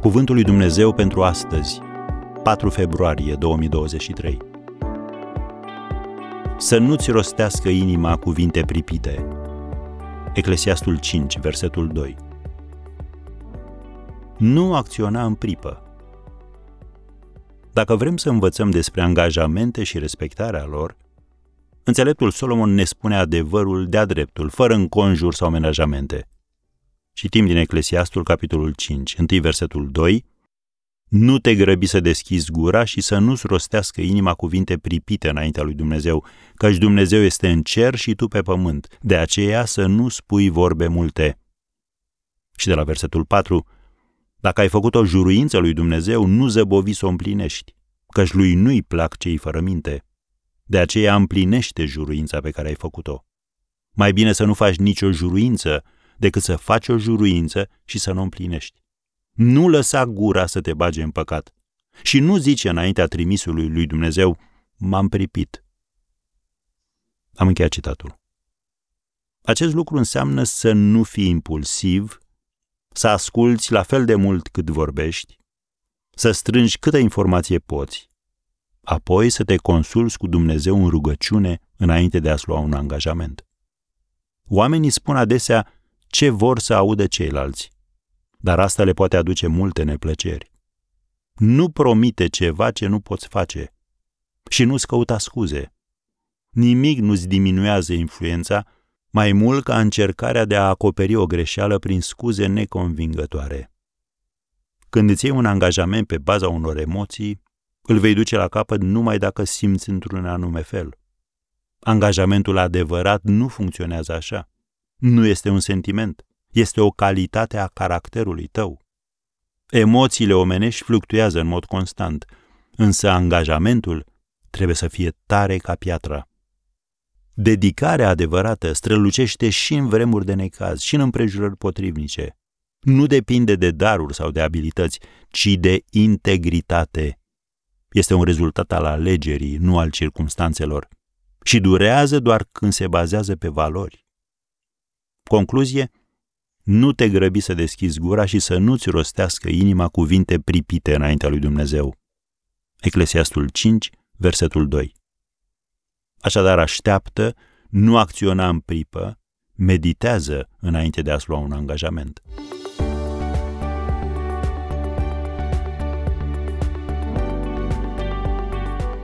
Cuvântul lui Dumnezeu pentru astăzi, 4 februarie 2023. Să nu-ți rostească inima cuvinte pripite. Eclesiastul 5, versetul 2. Nu acționa în pripă. Dacă vrem să învățăm despre angajamente și respectarea lor, înțeleptul Solomon ne spune adevărul de-a dreptul, fără înconjur sau menajamente – Citim din Eclesiastul, capitolul 5, întâi versetul 2, Nu te grăbi să deschizi gura și să nu-ți rostească inima cuvinte pripite înaintea lui Dumnezeu, căci Dumnezeu este în cer și tu pe pământ, de aceea să nu spui vorbe multe. Și de la versetul 4, Dacă ai făcut o juruință lui Dumnezeu, nu zăbovi să o împlinești, căci lui nu-i plac cei fără minte. De aceea împlinește juruința pe care ai făcut-o. Mai bine să nu faci nicio juruință, decât să faci o juruință și să nu o împlinești. Nu lăsa gura să te bage în păcat. Și nu zice înaintea trimisului lui Dumnezeu, m-am pripit. Am încheiat citatul. Acest lucru înseamnă să nu fii impulsiv, să asculți la fel de mult cât vorbești, să strângi câtă informație poți, apoi să te consulți cu Dumnezeu în rugăciune înainte de a-ți lua un angajament. Oamenii spun adesea, ce vor să audă ceilalți. Dar asta le poate aduce multe neplăceri. Nu promite ceva ce nu poți face și nu-ți căuta scuze. Nimic nu-ți diminuează influența mai mult ca încercarea de a acoperi o greșeală prin scuze neconvingătoare. Când îți iei un angajament pe baza unor emoții, îl vei duce la capăt numai dacă simți într-un anume fel. Angajamentul adevărat nu funcționează așa. Nu este un sentiment, este o calitate a caracterului tău. Emoțiile omenești fluctuează în mod constant, însă angajamentul trebuie să fie tare ca piatra. Dedicarea adevărată strălucește și în vremuri de necaz, și în împrejurări potrivnice. Nu depinde de daruri sau de abilități, ci de integritate. Este un rezultat al alegerii, nu al circumstanțelor. Și durează doar când se bazează pe valori. Concluzie, nu te grăbi să deschizi gura și să nu-ți rostească inima cuvinte pripite înaintea lui Dumnezeu. Eclesiastul 5, versetul 2. Așadar așteaptă, nu acționa în pripă, meditează înainte de a-ți lua un angajament.